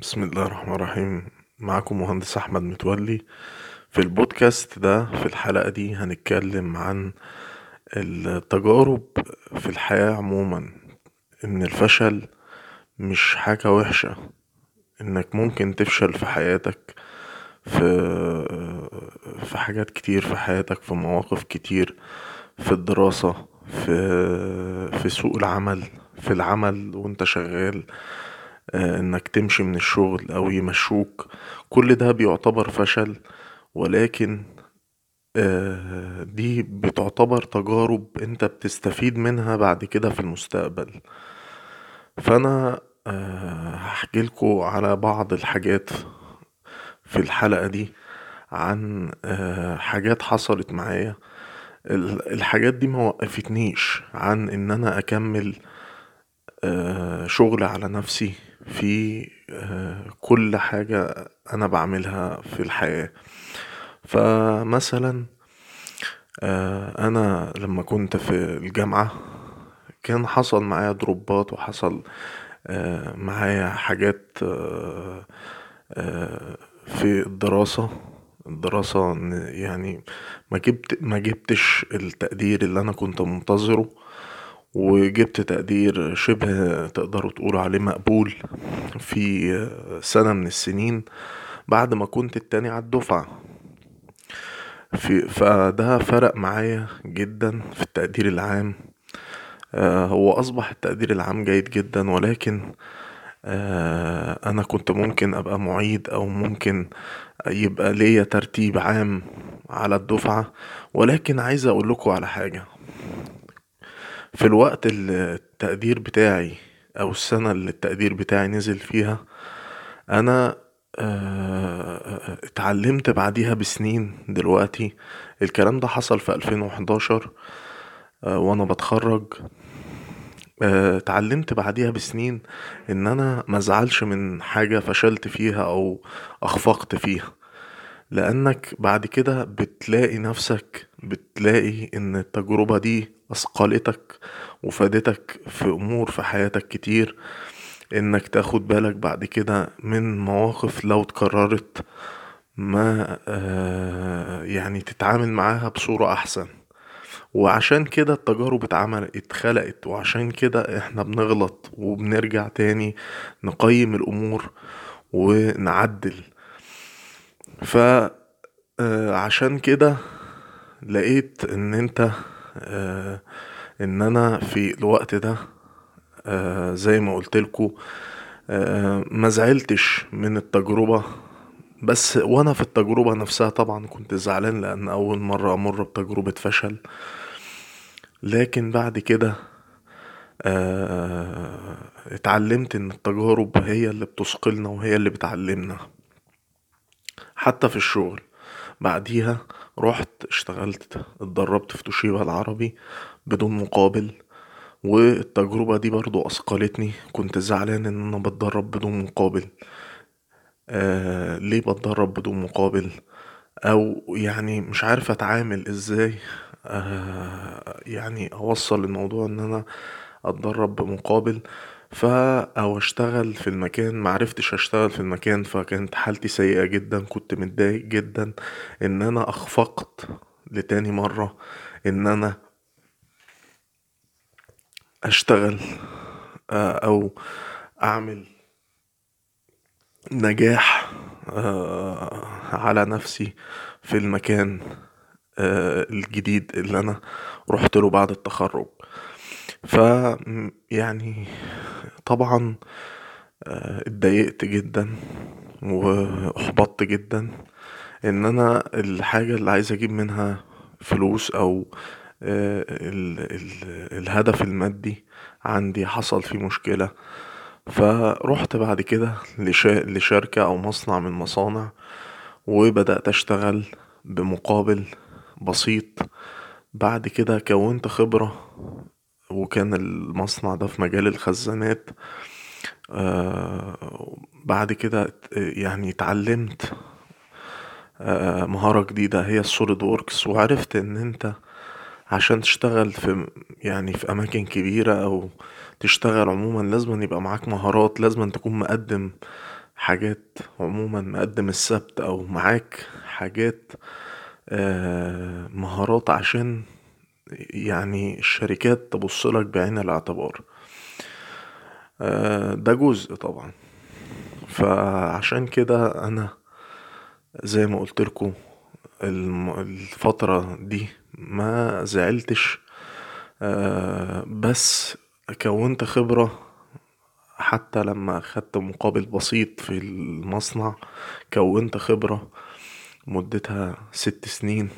بسم الله الرحمن الرحيم. معكم مهندس أحمد متولي في البودكاست ده في الحلقة دي هنتكلم عن التجارب في الحياة عموما إن الفشل مش حاجة وحشة إنك ممكن تفشل في حياتك في في حاجات كتير في حياتك في مواقف كتير في الدراسة في في سوق العمل في العمل وأنت شغال إنك تمشي من الشغل أو يمشوك. كل ده بيعتبر فشل ولكن دي بتعتبر تجارب أنت بتستفيد منها بعد كده في المستقبل. فأنا هحكيلكوا على بعض الحاجات في الحلقة دي عن حاجات حصلت معايا. الحاجات دي موقفتنيش عن إن أنا أكمل شغل على نفسي. في كل حاجة أنا بعملها في الحياة. فمثلا أنا لما كنت في الجامعة كان حصل معايا دروبات وحصل معايا حاجات في الدراسة. الدراسة يعني ما جبت ما جبتش التقدير اللي أنا كنت منتظره. وجبت تقدير شبه تقدروا تقولوا عليه مقبول في سنة من السنين بعد ما كنت التاني على الدفعة. في فده فرق معايا جدا في التقدير العام. هو أصبح التقدير العام جيد جدا ولكن أنا كنت ممكن أبقى معيد أو ممكن يبقى ليا ترتيب عام على الدفعة. ولكن عايز أقولكوا على حاجة. في الوقت اللي التقدير بتاعي أو السنة اللي التقدير بتاعي نزل فيها أنا اتعلمت بعديها بسنين دلوقتي. الكلام ده حصل في ألفين وحداشر وأنا بتخرج. اتعلمت بعديها بسنين إن أنا مزعلش من حاجة فشلت فيها أو أخفقت فيها. لأنك بعد كده بتلاقي نفسك بتلاقي إن التجربة دي أثقلتك وفادتك في أمور في حياتك كتير إنك تاخد بالك بعد كده من مواقف لو اتكررت ما يعني تتعامل معاها بصورة أحسن. وعشان كده التجارب اتعمل اتخلقت وعشان كده إحنا بنغلط وبنرجع تاني نقيم الأمور ونعدل. ف عشان كده لقيت إن أنت إن أنا في الوقت ده زي ما قلتلكوا مزعلتش من التجربة. بس وأنا في التجربة نفسها طبعا كنت زعلان لأن أول مرة أمر بتجربة فشل. لكن بعد كده اتعلمت إن التجارب هي اللي بتثقلنا وهي اللي بتعلمنا حتى في الشغل. بعديها رحت اشتغلت اتدربت في توشيبا العربي بدون مقابل والتجربة دي برضو أثقلتني. كنت زعلان إن أنا بتدرب بدون مقابل. آه ليه بتدرب بدون مقابل؟ أو يعني مش عارف أتعامل إزاي. آه يعني أوصل الموضوع إن أنا أتدرب بمقابل. فا أو أشتغل في المكان معرفتش أشتغل في المكان فكانت حالتي سيئة جدا كنت متضايق جدا إن أنا أخفقت لتاني مرة إن أنا أشتغل آه أو أعمل نجاح على نفسي في المكان الجديد اللي أنا رحت له بعد التخرج. ف يعني طبعا اتضايقت جدا واحبطت جدا إن أنا الحاجة اللي عايز أجيب منها فلوس أو ال ال الهدف المادي عندي حصل فيه مشكلة. فروحت بعد كده لشركة أو مصنع من مصانع وبدأت أشتغل بمقابل بسيط. بعد كده كونت خبرة وكان المصنع ده في مجال الخزانات بعد كده يعني اتعلمت مهارة جديدة هي ال SolidWorks وعرفت إن أنت عشان تشتغل في يعني في أماكن كبيرة أو تشتغل عموما لازم يبقى معاك مهارات لازم تكون مقدم حاجات عموما مقدم السبت أو معاك حاجات مهارات عشان يعني الشركات تبصلك بعين الاعتبار. ده جزء طبعا. فعشان كده أنا زي ما قلتلكوا الفترة دي ما زعلتش. بس كونت خبرة حتى لما خدت مقابل بسيط في المصنع كونت خبرة مدتها ست سنين.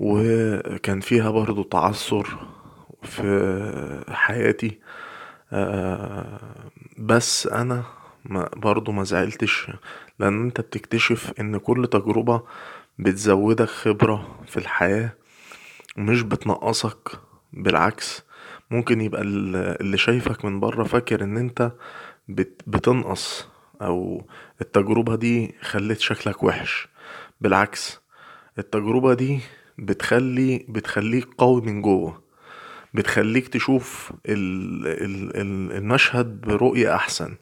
وكان فيها برضو تعثر في حياتي. بس أنا برضو مزعلتش لأن أنت بتكتشف إن كل تجربة بتزودك خبرة في الحياة مش بتنقصك بالعكس. ممكن يبقى اللي شايفك من بره فاكر إن أنت بتنقص أو التجربة دي خلت شكلك وحش. بالعكس التجربة دي بتخلي بتخليك قوي من جوه. بتخليك تشوف المشهد برؤية أحسن.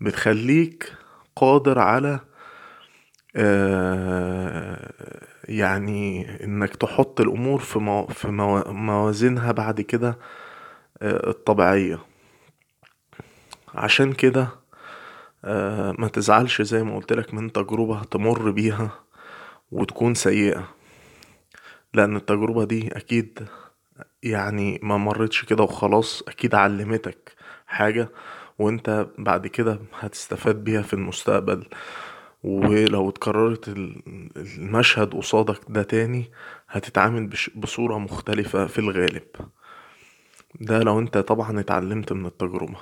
بتخليك قادر على يعني إنك تحط الأمور في, في موازينها بعد كده الطبيعية. عشان كده ما تزعلش زي ما قلتلك من تجربة تمر بيها وتكون سيئة. لأن التجربة دي أكيد يعني ما مرتش كده وخلاص أكيد علمتك حاجة وأنت بعد كده هتستفاد بيها في المستقبل. ولو اتكررت المشهد قصادك ده تاني هتتعامل بصورة مختلفة في الغالب. ده لو أنت طبعا اتعلمت من التجربة.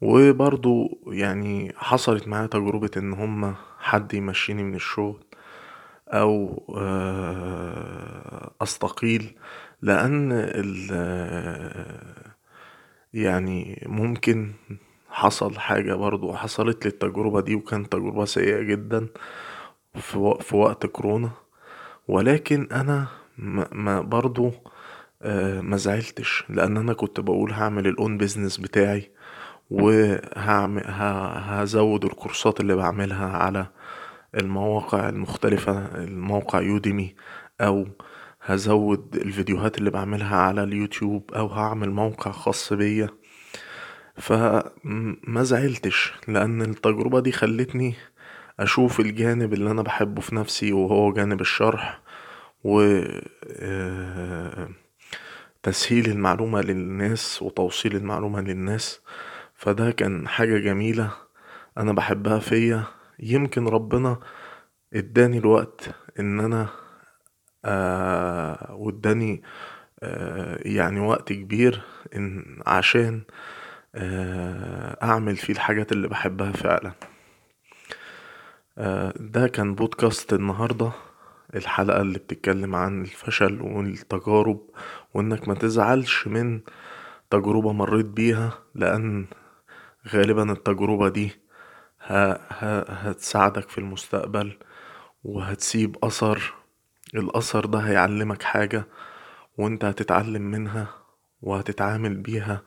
وبرضو يعني حصلت معايا تجربة إن هما حد يمشيني من الشغل أو أستقيل لأن يعني ممكن حصل حاجة برضو حصلت التجربة دي وكانت تجربة سيئة جدا في وقت كورونا. ولكن أنا ما برضو مزعلتش لأن أنا كنت بقول هعمل ال own business بتاعي وهزود الكورسات اللي بعملها على المواقع المختلفة الموقع يوديمي أو هزود الفيديوهات اللي بعملها على اليوتيوب أو هعمل موقع خاص بيا. فما زعلتش لأن التجربة دي خلتني أشوف الجانب اللي أنا بحبه في نفسي وهو جانب الشرح و تسهيل المعلومة للناس وتوصيل المعلومة للناس. فده كان حاجة جميلة أنا بحبها فيا. يمكن ربنا اداني الوقت إن أنا واداني يعني وقت كبير إن عشان أعمل فيه الحاجات اللي بحبها فعلا. ده كان بودكاست النهاردة. الحلقة اللي بتتكلم عن الفشل والتجارب وإنك متزعلش من تجربة مريت بيها لأن غالبا التجربة دي هتساعدك في المستقبل وهتسيب أثر. الأثر ده هيعلمك حاجة وانت هتتعلم منها وهتتعامل بيها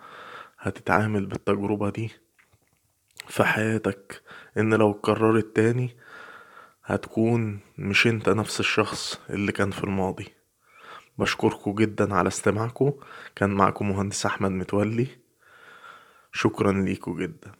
هتتعامل بالتجربة دي في حياتك. إن لو اتكررت تاني هتكون مش انت نفس الشخص اللي كان في الماضي. بشكركوا جدا على استماعكوا. كان معكم مهندس أحمد متولي. شكرا ليكوا جدا.